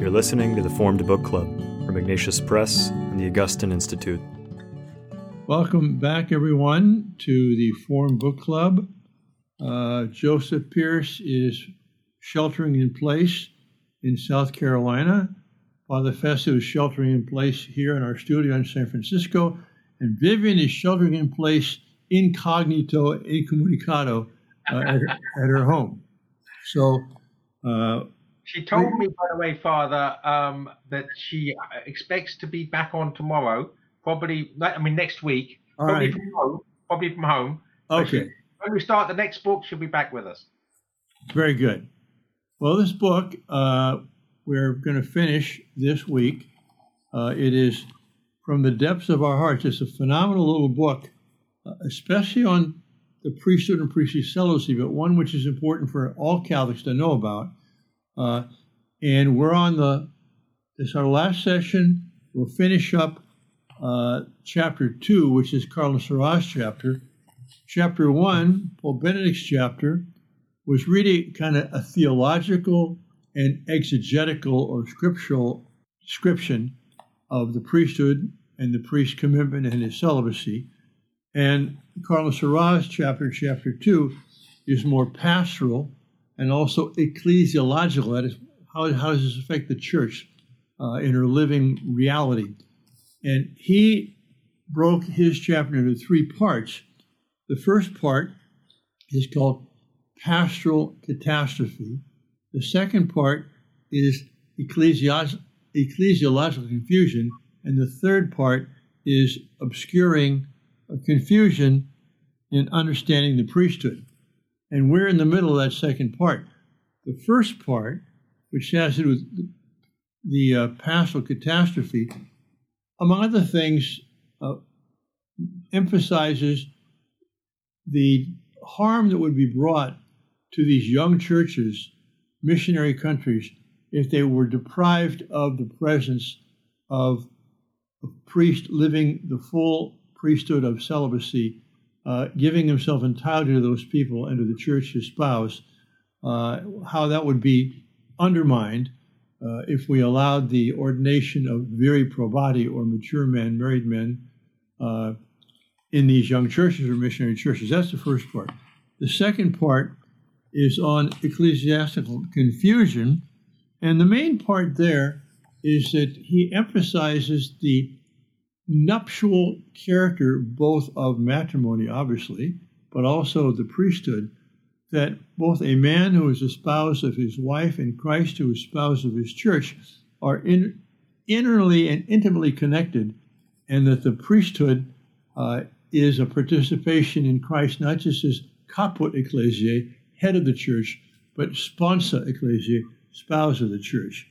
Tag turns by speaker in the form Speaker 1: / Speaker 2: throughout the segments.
Speaker 1: You're listening to the Formed Book Club from Ignatius Press and the Augustine Institute.
Speaker 2: Welcome back, everyone, to the Formed Book Club. Uh, Joseph Pearce is sheltering in place in South Carolina. Father Fessio is sheltering in place here in our studio in San Francisco. And Vivian is sheltering in place incognito, incommunicado uh, at, her, at, her, home. So, uh,
Speaker 3: she told me, by the way, Father, um, that she expects to be back on tomorrow, probably, I mean, next week, probably, right. from, home, probably from home.
Speaker 2: Okay. She,
Speaker 3: when we start the next book, she'll be back with us.
Speaker 2: Very good. Well, this book uh, we're going to finish this week. Uh, it is From the Depths of Our Hearts. It's a phenomenal little book, uh, especially on the priesthood and priestly celibacy, but one which is important for all Catholics to know about. Uh, and we're on the, this our last session. We'll finish up uh, chapter two, which is Cardinal Sarah's chapter. Chapter one, Pope Benedict's chapter, was really kind of a theological and exegetical or scriptural description of the priesthood and the priest's commitment and his celibacy. And Cardinal Sarah's chapter, chapter two, is more pastoral and also ecclesiological. That is, how, how does this affect the church uh, in her living reality? And he broke his chapter into three parts. The first part is called pastoral catastrophe. The second part is ecclesiological confusion. And the third part is obscuring confusion in understanding the priesthood. And we're in the middle of that second part. The first part, which has to do with the uh, pastoral catastrophe, among other things, uh, emphasizes the harm that would be brought to these young churches, missionary countries, if they were deprived of the presence of a priest living the full priesthood of celibacy uh, giving himself entirely to those people and to the church, his spouse, uh, how that would be undermined uh, if we allowed the ordination of viri probati or mature men, married men, uh, in these young churches or missionary churches. That's the first part. The second part is on ecclesiastical confusion, and the main part there is that he emphasizes the nuptial character, both of matrimony, obviously, but also the priesthood, that both a man who is a spouse of his wife and Christ who is spouse of his church are in, innerly and intimately connected, and that the priesthood uh, is a participation in Christ, not just as caput ecclesiae, head of the church, but sponsa ecclesiae, spouse of the church.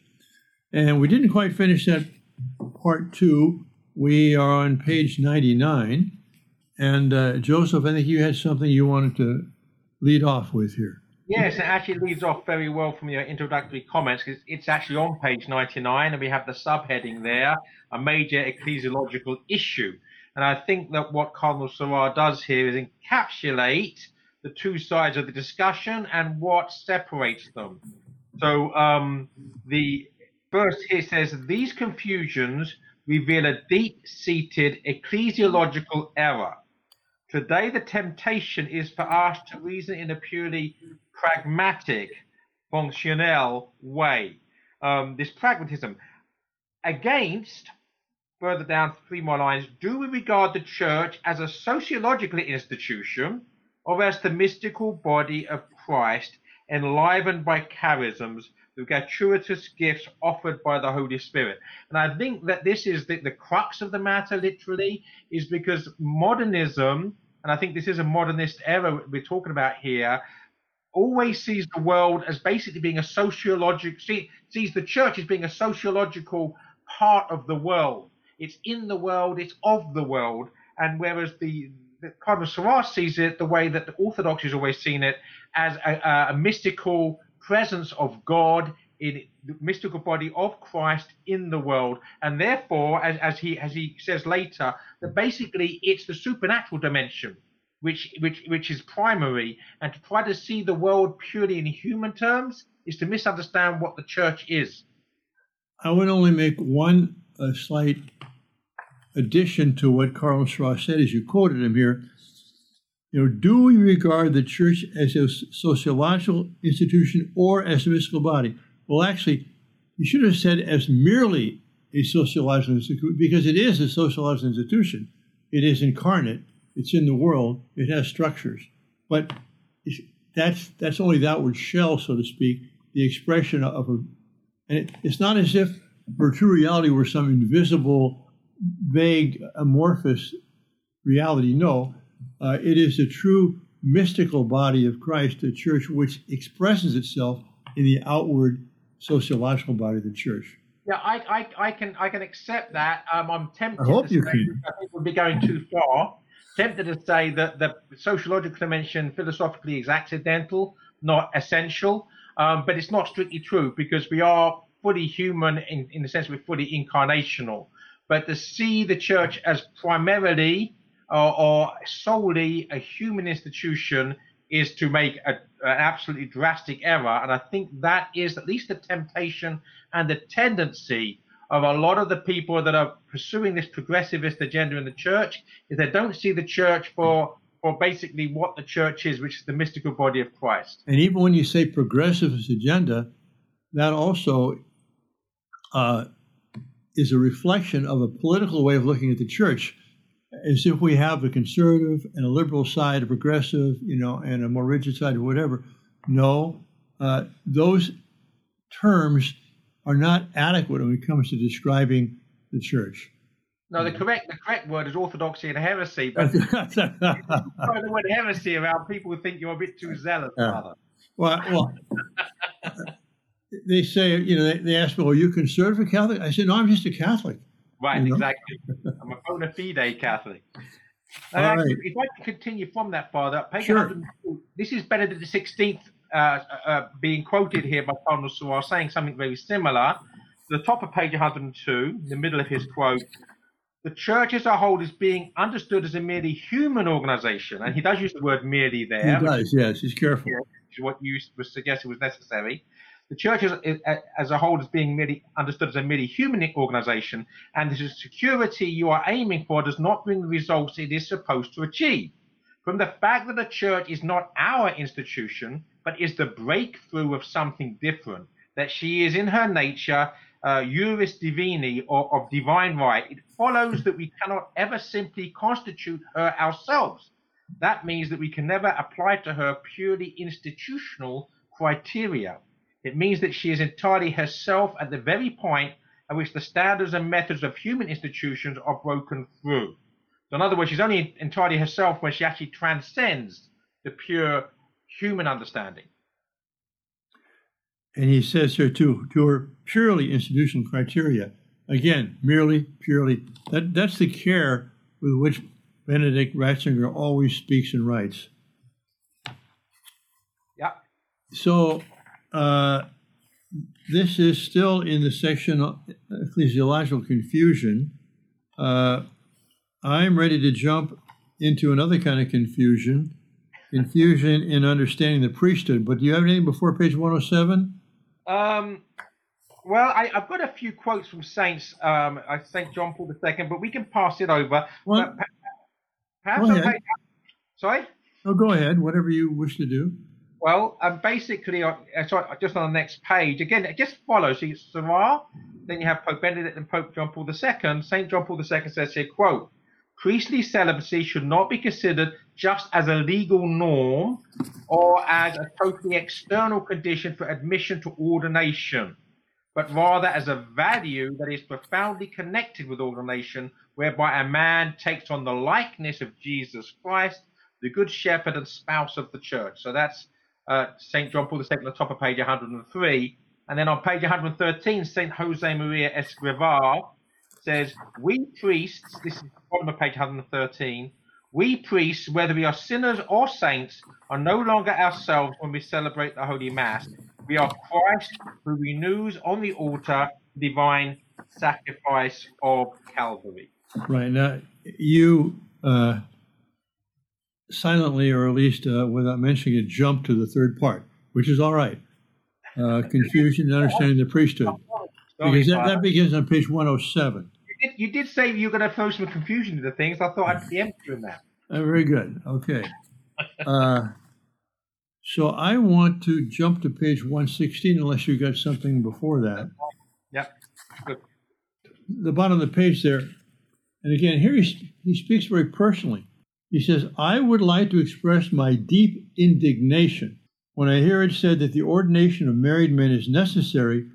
Speaker 2: And we didn't quite finish that part two we are on page 99. And uh, Joseph, I think you had something you wanted to lead off with here.
Speaker 3: Yes, it actually leads off very well from your introductory comments because it's actually on page 99 and we have the subheading there, a major ecclesiological issue. And I think that what Cardinal Sarah does here is encapsulate the two sides of the discussion and what separates them. So um, the first here says these confusions reveal a deep seated ecclesiological error. Today, the temptation is for us to reason in a purely pragmatic, fonctionnel way. Um, this pragmatism against, further down three more lines, do we regard the church as a sociological institution or as the mystical body of Christ enlivened by charisms the gratuitous gifts offered by the Holy Spirit. And I think that this is the, the crux of the matter, literally, is because modernism, and I think this is a modernist era we're talking about here, always sees the world as basically being a sociological, see, sees the church as being a sociological part of the world. It's in the world, it's of the world. And whereas the, the Cardinal Sarah sees it the way that the Orthodox has always seen it as a, a mystical presence of God in the mystical body of Christ in the world, and therefore, as, as he as he says later, that basically it's the supernatural dimension which which which is primary, and to try to see the world purely in human terms is to misunderstand what the church is.
Speaker 2: I would only make one uh, slight addition to what Cardinal Sarah said, as you quoted him here. You know, do we regard the church as a sociological institution or as a mystical body? Well, actually, you should have said as merely a sociological institution because it is a sociological institution. It is incarnate. It's in the world. It has structures, but that's that's only the outward shell, so to speak, the expression of her. And it, it's not as if true reality were some invisible, vague, amorphous reality. No, uh, it is the true mystical body of Christ, the church, which expresses itself in the outward sociological body of the church.
Speaker 3: Yeah, I, I, I can I can accept that. Um, I'm tempted.
Speaker 2: I hope you
Speaker 3: say,
Speaker 2: can.
Speaker 3: I think we'll be going too far. Tempted to say that the sociological dimension philosophically is accidental, not essential. Um, but it's not strictly true because we are fully human in, in the sense we're fully incarnational. But to see the church as primarily or, or solely a human institution is to make a, an absolutely drastic error. And I think that is at least the temptation and the tendency of a lot of the people that are pursuing this progressivist agenda in the church is they don't see the church for for basically what the church is, which is the mystical body of Christ.
Speaker 2: And even when you say progressivist agenda, that also uh, is a reflection of a political way of looking at the church as if we have a conservative and a liberal side, a progressive, you know, and a more rigid side or whatever. No, uh, those terms are not adequate when it comes to describing the church.
Speaker 3: No, the correct the correct word is orthodoxy and heresy. But the word heresy around, people would think you're a bit too zealous,
Speaker 2: yeah. Well, well they say, you know, they, they ask me, "Are you conservative Catholic?" I said, "No, I'm just a Catholic."
Speaker 3: Right, you know? exactly. I'm a bona fide Catholic. right. If I can continue from that, Father, page
Speaker 2: sure.
Speaker 3: this is Benedict the Sixteenth uh, uh, being quoted here by Cardinal Sarah saying something very similar. The top of page 102, in the middle of his quote, the church as a whole is being understood as a merely human organization, and he does use the word merely there.
Speaker 2: He does, yes. He's careful.
Speaker 3: Is what you was suggesting was necessary. The church as, as a whole is being merely understood as a merely human organization, and the security you are aiming for does not bring the results it is supposed to achieve. From the fact that the church is not our institution, but is the breakthrough of something different, that she is in her nature uh, juris divini or of divine right, it follows that we cannot ever simply constitute her ourselves. That means that we can never apply to her purely institutional criteria. It means that she is entirely herself at the very point at which the standards and methods of human institutions are broken through. So, in other words, she's only entirely herself when she actually transcends the pure human understanding.
Speaker 2: And he says here too, to her purely institutional criteria. Again, merely, purely. That, that's the care with which Benedict Ratzinger always speaks and writes.
Speaker 3: Yeah.
Speaker 2: So uh, this is still in the section ecclesiological confusion. Uh, I'm ready to jump into another kind of confusion, confusion in understanding the priesthood. But do you have anything before page 107?
Speaker 3: Um, well, I, have got a few quotes from saints. Um, I Saint John Paul II, but we can pass it over.
Speaker 2: Well,
Speaker 3: perhaps
Speaker 2: go ahead.
Speaker 3: Sorry.
Speaker 2: Oh, go ahead. Whatever you wish to do.
Speaker 3: Well, um, basically, uh, sorry, just on the next page, again, it just follows. So Sarah, then you have Pope Benedict and Pope John Paul II. St. John Paul II says here, quote, priestly celibacy should not be considered just as a legal norm or as a totally external condition for admission to ordination, but rather as a value that is profoundly connected with ordination, whereby a man takes on the likeness of Jesus Christ, the good shepherd and spouse of the church. So that's St. John Paul II on the top of page 103. And then on page 113, St. Josemaría Escrivá says, We priests, this is the bottom of page 113, we priests, whether we are sinners or saints, are no longer ourselves when we celebrate the Holy Mass. We are Christ who renews on the altar the divine sacrifice of Calvary.
Speaker 2: Right. Now, you uh, silently, or at least uh, without mentioning it, jump to the third part, which is all right. Uh, confusion and understanding the priesthood. because that, that, begins on page 107.
Speaker 3: You did, you did say you were going to throw some confusion into things. I thought I'd preempt you in that.
Speaker 2: Uh, very good. Okay. Uh, so I want to jump to page 116 unless you got something before that.
Speaker 3: Yeah. Good.
Speaker 2: The bottom of the page there, and again, here he, he speaks very personally. He says, I would like to express my deep indignation when I hear it said that the ordination of married men is necessary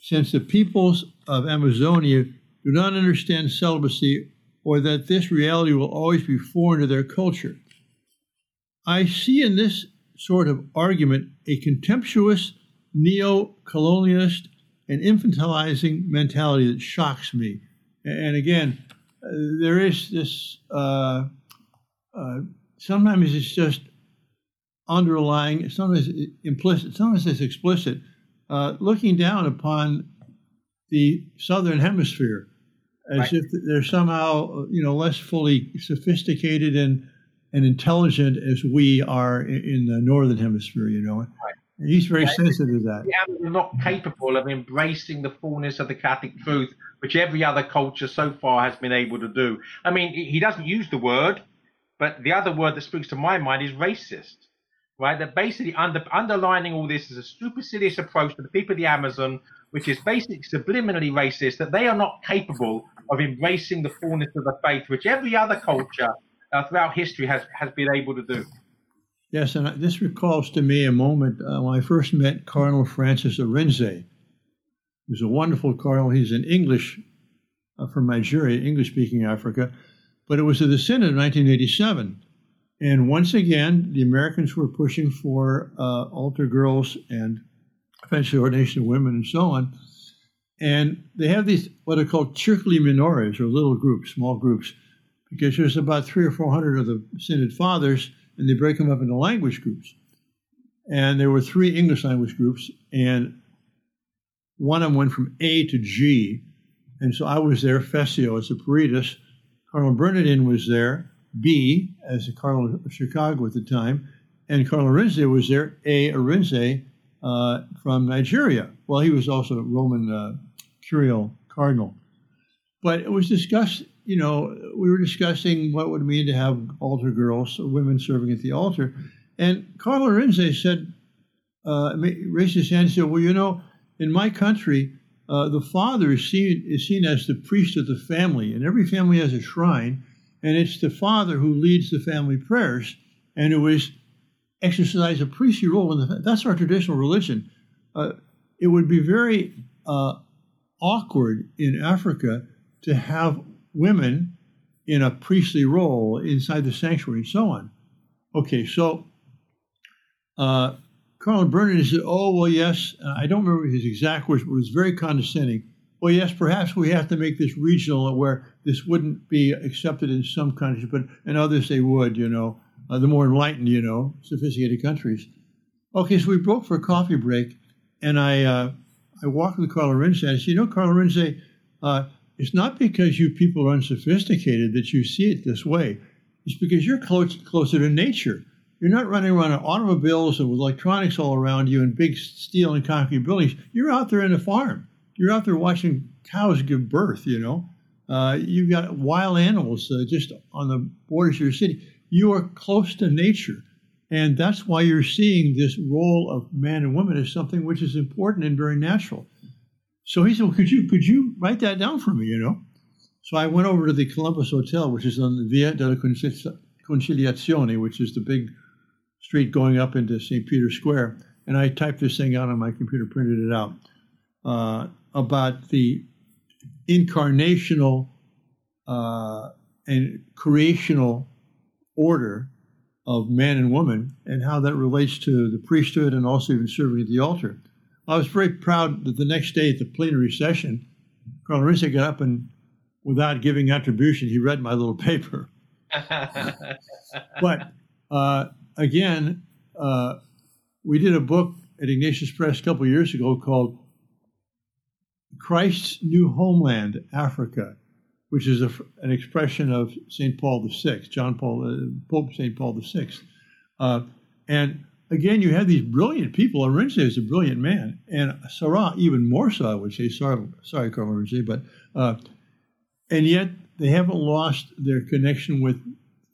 Speaker 2: since the peoples of Amazonia do not understand celibacy or that this reality will always be foreign to their culture. I see in this sort of argument a contemptuous, neo colonialist, and infantilizing mentality that shocks me. And again, uh, there is this, uh, uh, sometimes it's just underlying, sometimes implicit, sometimes it's explicit, uh, looking down upon the southern hemisphere as right. if they're somehow, you know, less fully sophisticated and and intelligent as we are in the northern hemisphere. You know, right. he's very right. sensitive to that.
Speaker 3: Yeah, not capable of embracing the fullness of the Catholic truth, which every other culture so far has been able to do. I mean, he doesn't use the word, but the other word that speaks to my mind is racist right? That basically under, underlining all this is a supercilious approach to the people of the Amazon, which is basically subliminally racist, that they are not capable of embracing the fullness of the faith, which every other culture uh, throughout history has, has been able to do.
Speaker 2: Yes, and this recalls to me a moment uh, when I first met Cardinal Francis Arinze. He's a wonderful cardinal. He's an English uh, from Nigeria, English speaking Africa. But it was at the Synod in 1987 and once again, the Americans were pushing for uh, altar girls and eventually ordination of women and so on. And they have these what are called circuli minores, or little groups, small groups, because there's about three or four hundred of the Synod Fathers, and they break them up into language groups. And there were three English language groups, and one of them went from A to G. And so I was there, Fessio as a Peritus. Cardinal Bernardin was there, B as the Cardinal of Chicago at the time, and Cardinal Arinze was there, A. Arinze uh, from Nigeria. Well, he was also a Roman uh, curial cardinal. But it was discussed, you know, we were discussing what would it mean to have altar girls, women serving at the altar. And Cardinal Arinze said, uh, raised his hand and said, Well, you know, in my country, uh, the father is seen, is seen as the priest of the family, and every family has a shrine and it's the father who leads the family prayers and who is exercise a priestly role in the that's our traditional religion. Uh, it would be very uh, awkward in africa to have women in a priestly role inside the sanctuary and so on. Okay so uh, Cardinal Bernardin said, "Oh well, yes. I don't remember his exact words, but it was very condescending well, yes, perhaps we have to make this regional where this wouldn't be accepted in some countries, but in others they would, you know, uh, the more enlightened, you know, sophisticated countries. Okay, so we broke for a coffee break, and I uh, I walked with Carl Arinze, and I said, you know, Carl Arinze, uh, it's not because you people are unsophisticated that you see it this way. It's because you're close, closer to nature. You're not running around in automobiles and with electronics all around you and big steel and concrete buildings. You're out there in a farm you're out there watching cows give birth, you know. Uh, you've got wild animals uh, just on the borders of your city. You are close to nature. And that's why you're seeing this role of man and woman as something which is important and very natural. So he said, well, could you could you write that down for me, you know? So I went over to the Columbus Hotel, which is on the Via della Conciliazione, which is the big street going up into St. Peter's Square, and I typed this thing out on my computer, printed it out. Uh, about the incarnational uh, and creational order of man and woman and how that relates to the priesthood and also even serving at the altar. I was very proud that the next day at the plenary session, Carl Arinze got up and, without giving attribution, he read my little paper. but uh, again, uh, we did a book at Ignatius Press a couple years ago called Christ's new homeland, Africa, which is a, an expression of St. Paul VI, John Paul, uh, Pope St. Paul VI. Uh, and again, you have these brilliant people. Arinze is a brilliant man, and Sarah even more so. I would say. Sorry, sorry, Carl Arinze, but uh, and yet they haven't lost their connection with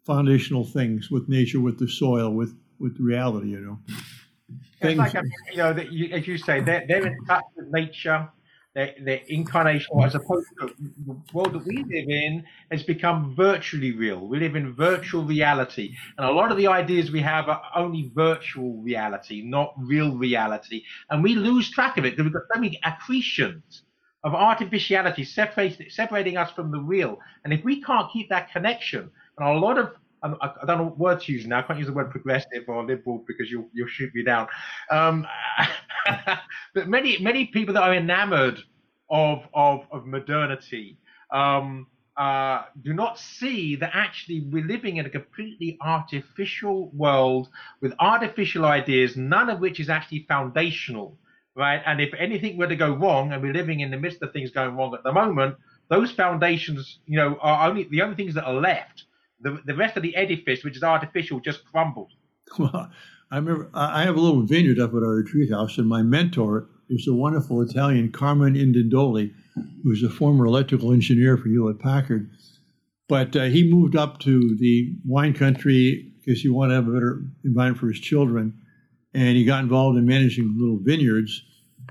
Speaker 2: foundational things, with nature, with the soil, with with reality. You know.
Speaker 3: It's like you know, that you, as you say, they're, they're in touch with nature their, their incarnation, as opposed to the world that we live in, has become virtually real. We live in virtual reality. And a lot of the ideas we have are only virtual reality, not real reality. And we lose track of it because we've got so many accretions of artificiality separating, separating us from the real. And if we can't keep that connection, and a lot of I don't know what to use now. I can't use the word progressive or liberal because you'll you'll shoot me down. Um, but many many people that are enamored of of of modernity um, uh, do not see that actually we're living in a completely artificial world with artificial ideas, none of which is actually foundational, right? And if anything were to go wrong, and we're living in the midst of things going wrong at the moment, those foundations, you know, are only the only things that are left. The, the rest of the edifice, which is artificial, just crumbles.
Speaker 2: Well, I remember I have a little vineyard up at our retreat house, and my mentor is a wonderful Italian, Carmen Indendoli, who's a former electrical engineer for Hewlett Packard. But uh, he moved up to the wine country because he wanted to have a better environment for his children, and he got involved in managing little vineyards.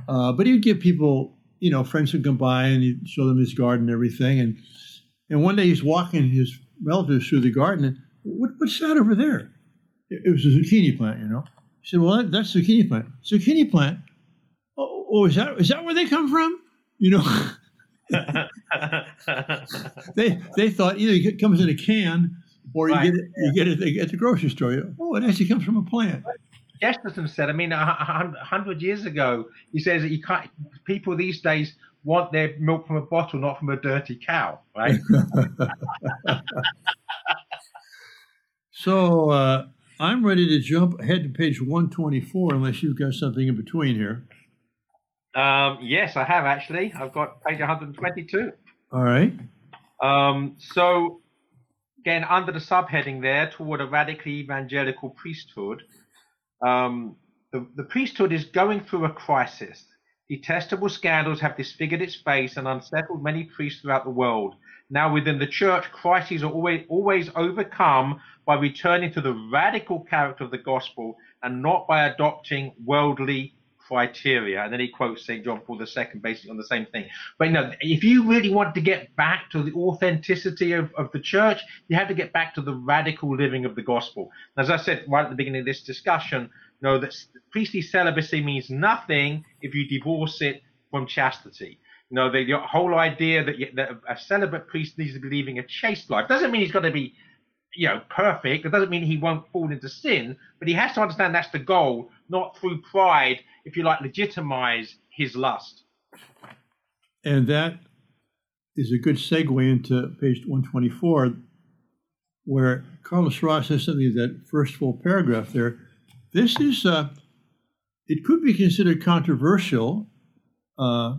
Speaker 2: Uh, but he would give people, you know, friends would come by and he'd show them his garden and everything. And and one day he's walking his relatives through the garden, and what, what's that over there? It was a zucchini plant, you know. Said, "Well, that, that's zucchini plant. Zucchini plant. Oh, oh, is that is that where they come from? You know." they they thought either it comes in a can or you right. get it you get it at the grocery store. Oh, it actually comes from a plant.
Speaker 3: Chesterton said, I mean, a hundred years ago, he says that you can't. People these days want their milk from a bottle, not from a dirty cow, right?
Speaker 2: so uh, I'm ready to jump ahead to page 124, unless you've got something in between here.
Speaker 3: Um, yes, I have actually. I've got page 122.
Speaker 2: All right.
Speaker 3: Um, so, again, under the subheading there, toward a radically evangelical priesthood, um, the, the priesthood is going through a crisis. Detestable scandals have disfigured its face and unsettled many priests throughout the world. Now, within the church, crises are always, always overcome by returning to the radical character of the gospel and not by adopting worldly criteria. And then he quotes St. John Paul II basically on the same thing. But you know, if you really want to get back to the authenticity of, of the church, you have to get back to the radical living of the gospel. As I said right at the beginning of this discussion, you know, that priestly celibacy means nothing if you divorce it from chastity. You know, the, whole idea that, that a celibate priest needs to be living a chaste life doesn't mean he's got to be, you know, perfect. It doesn't mean he won't fall into sin, but he has to understand that's the goal, not through pride, if you like, legitimize his lust.
Speaker 2: And that is a good segue into page 124, where Carlos Ross says something that first full paragraph there. This is, uh, it could be considered controversial. Uh,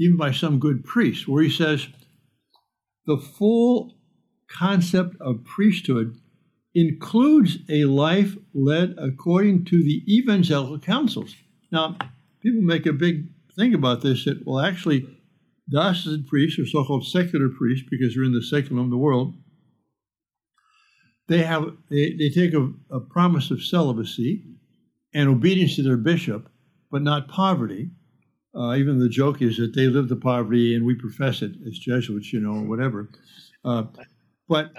Speaker 2: even by some good priests, where he says the full concept of priesthood includes a life led according to the evangelical counsels. Now, people make a big thing about this that, well, actually, diocesan priests, or so called secular priests, because they're in the secular of the world, they have they, they take a, a promise of celibacy and obedience to their bishop, but not poverty. Uh, even the joke is that they live the poverty and we profess it as Jesuits, you know, or whatever. Uh, but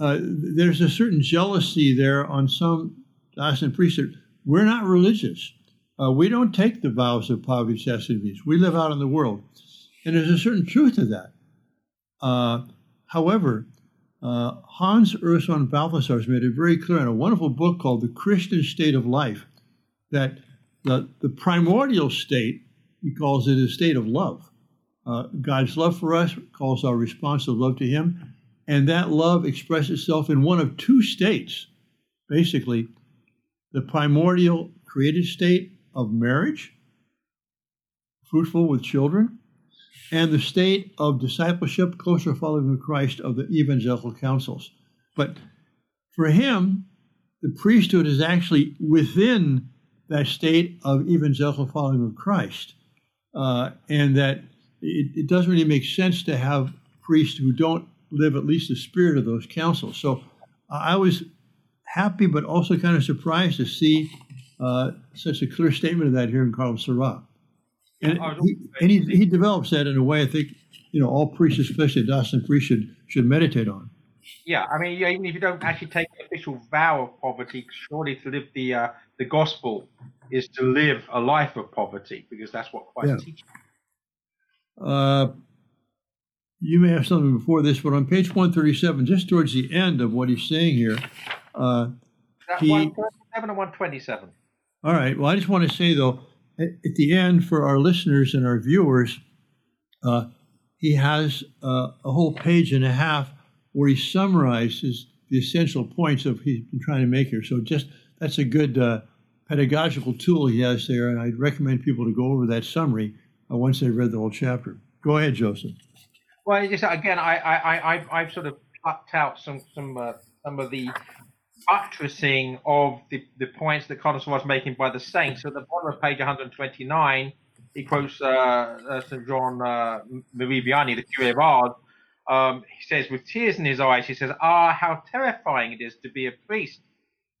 Speaker 2: uh, there's a certain jealousy there on some diocesan priesthood. We're not religious. Uh, we don't take the vows of poverty, chastity, We live out in the world. And there's a certain truth to that. Uh, however, uh, Hans Urs von Balthasar has made it very clear in a wonderful book called The Christian State of Life that the, the primordial state he calls it a state of love. Uh, God's love for us calls our response of love to Him, and that love expresses itself in one of two states. Basically, the primordial created state of marriage, fruitful with children, and the state of discipleship, closer following of Christ of the evangelical counsels. But for him, the priesthood is actually within that state of evangelical following of Christ, uh, and that it, it, doesn't really make sense to have priests who don't live at least the spirit of those counsels. So I was happy, but also kind of surprised to see uh, such a clear statement of that here in Cardinal Sarah. And, he, and he, he, develops that in a way I think you know all priests, especially diocesan priests, should should meditate on.
Speaker 3: Yeah, I mean, even if you don't actually take an official vow of poverty, surely to live the uh, the gospel is to live a life of poverty because that's what Christ yeah. teaches.
Speaker 2: Uh, you may have something before this, but on page 137, just towards the end of what he's saying here, uh,
Speaker 3: he, 137 and 127.
Speaker 2: All right. Well, I just want to say, though, at, the end, for our listeners and our viewers, uh, he has uh, a whole page and a half where he summarizes the essential points of he's been trying to make here. So just that's a good uh, pedagogical tool he has there, and I'd recommend people to go over that summary uh, once they've read the whole chapter. Go ahead, Joseph.
Speaker 3: Well, just again, I I I I've sort of plucked out some some uh, some of the buttressing of the, the points that Connors was making by the saints. So at the bottom of page 129, he quotes uh, uh, St. John uh, Marie Vianney, the Cure of Ars. Um, he says, with tears in his eyes, he says, Ah, how terrifying it is to be a priest.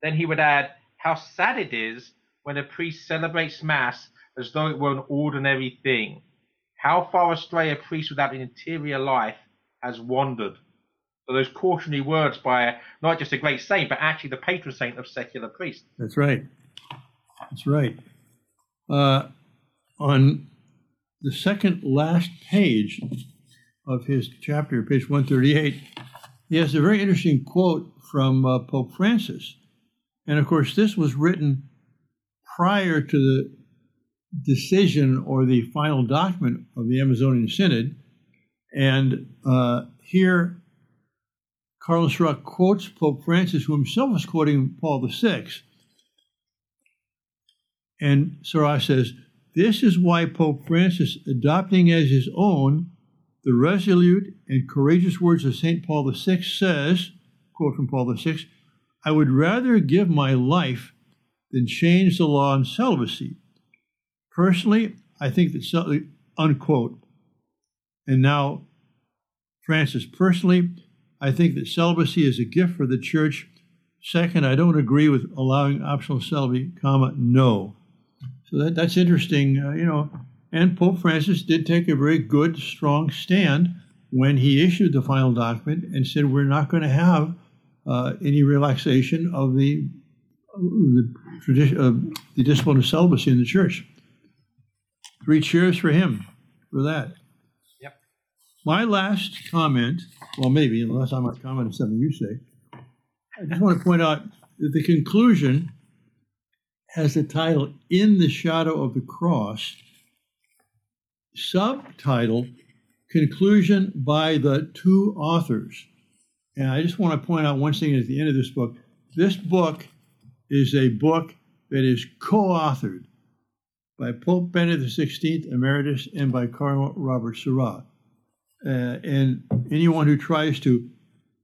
Speaker 3: Then he would add, How sad it is when a priest celebrates Mass as though it were an ordinary thing. How far astray a priest without an interior life has wandered. So those cautionary words by not just a great saint, but actually the patron saint of secular priests.
Speaker 2: That's right. That's right. Uh, on the second last page of his chapter, page 138, he has a very interesting quote from uh, Pope Francis. And of course, this was written prior to the decision or the final document of the Amazonian Synod. And uh, here Carlos Ruck quotes Pope Francis, who himself was quoting Paul VI. And Sarah says, This is why Pope Francis, adopting as his own the resolute and courageous words of St. Paul VI, says, quote from Paul VI, I would rather give my life than change the law on celibacy. Personally, I think that, unquote. And now, Francis, personally, I think that celibacy is a gift for the church. Second, I don't agree with allowing optional celibacy, comma, no. So that, that's interesting, uh, you know. And Pope Francis did take a very good, strong stand when he issued the final document and said we're not going to have uh, any relaxation of the, the tradition of the discipline of celibacy in the church. Three cheers for him for that. My last comment, well, maybe, unless I might comment on something you say, I just want to point out that the conclusion has the title In the Shadow of the Cross, subtitle Conclusion by the Two Authors. And I just want to point out one thing at the end of this book. This book is a book that is co authored by Pope Benedict XVI Emeritus and by Cardinal Robert Sarah. Uh, and anyone who tries to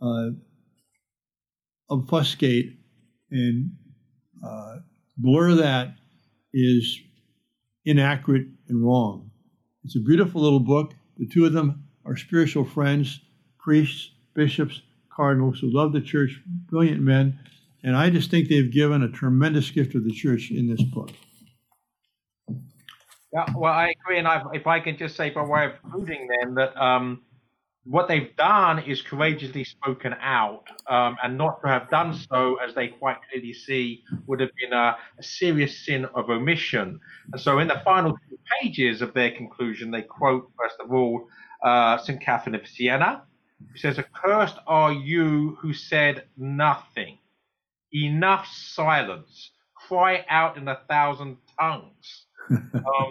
Speaker 2: uh, obfuscate and uh, blur that is inaccurate and wrong. It's a beautiful little book. The two of them are spiritual friends, priests, bishops, cardinals who love the church, brilliant men, and I just think they've given a tremendous gift to the church in this book.
Speaker 3: Yeah, well, I agree, and I've, if I can just say by way of concluding, then that um, what they've done is courageously spoken out, um, and not to have done so, as they quite clearly see, would have been a, a, serious sin of omission. And so, in the final two pages of their conclusion, they quote first of all uh, Saint Catherine of Siena, who says, "Accursed are you who said nothing. Enough silence. Cry out in a thousand tongues." Um,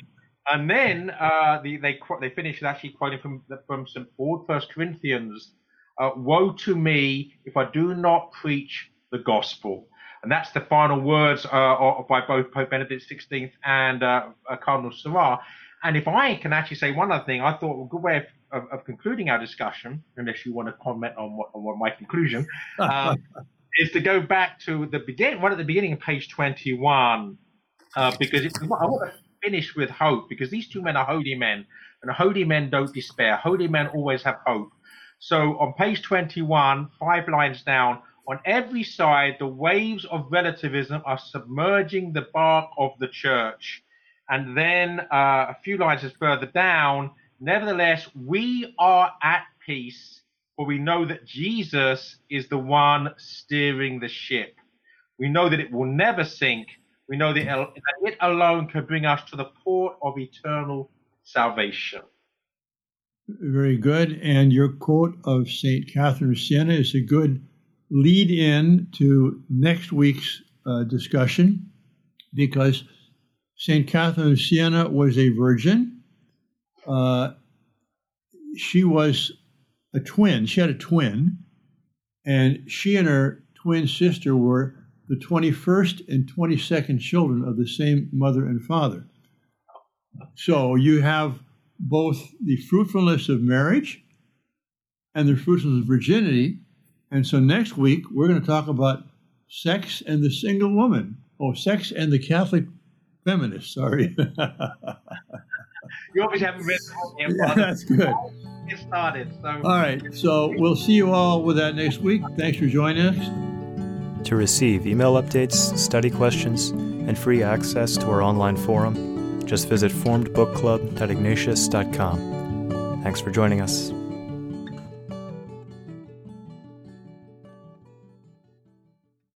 Speaker 3: and then uh, the, they they finish actually quoting from from St Paul, First Corinthians, uh, "Woe to me if I do not preach the gospel." And that's the final words uh, by both Pope Benedict XVI and uh, uh, Cardinal Sarah. And if I can actually say one other thing, I thought a good way of, of, of concluding our discussion, unless you want to comment on what, on what my conclusion, um, is to go back to the beginning, one at the beginning of page 21, uh, because it, I want to finish with hope, because these two men are holy men, and holy men don't despair. Holy men always have hope. So on page 21, five lines down, on every side, the waves of relativism are submerging the bark of the church. And then uh, a few lines further down, nevertheless, we are at peace, for we know that Jesus is the one steering the ship. We know that it will never sink. We know that it alone can bring us to the port of eternal salvation.
Speaker 2: Very good. And your quote of St. Catherine of Siena is a good lead in to next week's uh, discussion because St. Catherine of Siena was a virgin. Uh, she was a twin. She had a twin, and she and her twin sister were the 21st and 22nd children of the same mother and father. So you have both the fruitfulness of marriage and the fruitfulness of virginity. And so next week, we're going to talk about sex and the single woman. Oh, sex and the Catholic feminist, sorry.
Speaker 3: you obviously haven't read
Speaker 2: the Yeah, that's good.
Speaker 3: Get started. So.
Speaker 2: All right. So we'll see you all with that next week. Thanks for joining us.
Speaker 1: To receive email updates, study questions, and free access to our online forum, just visit formedbookclub.ignatius.com. Thanks for joining us.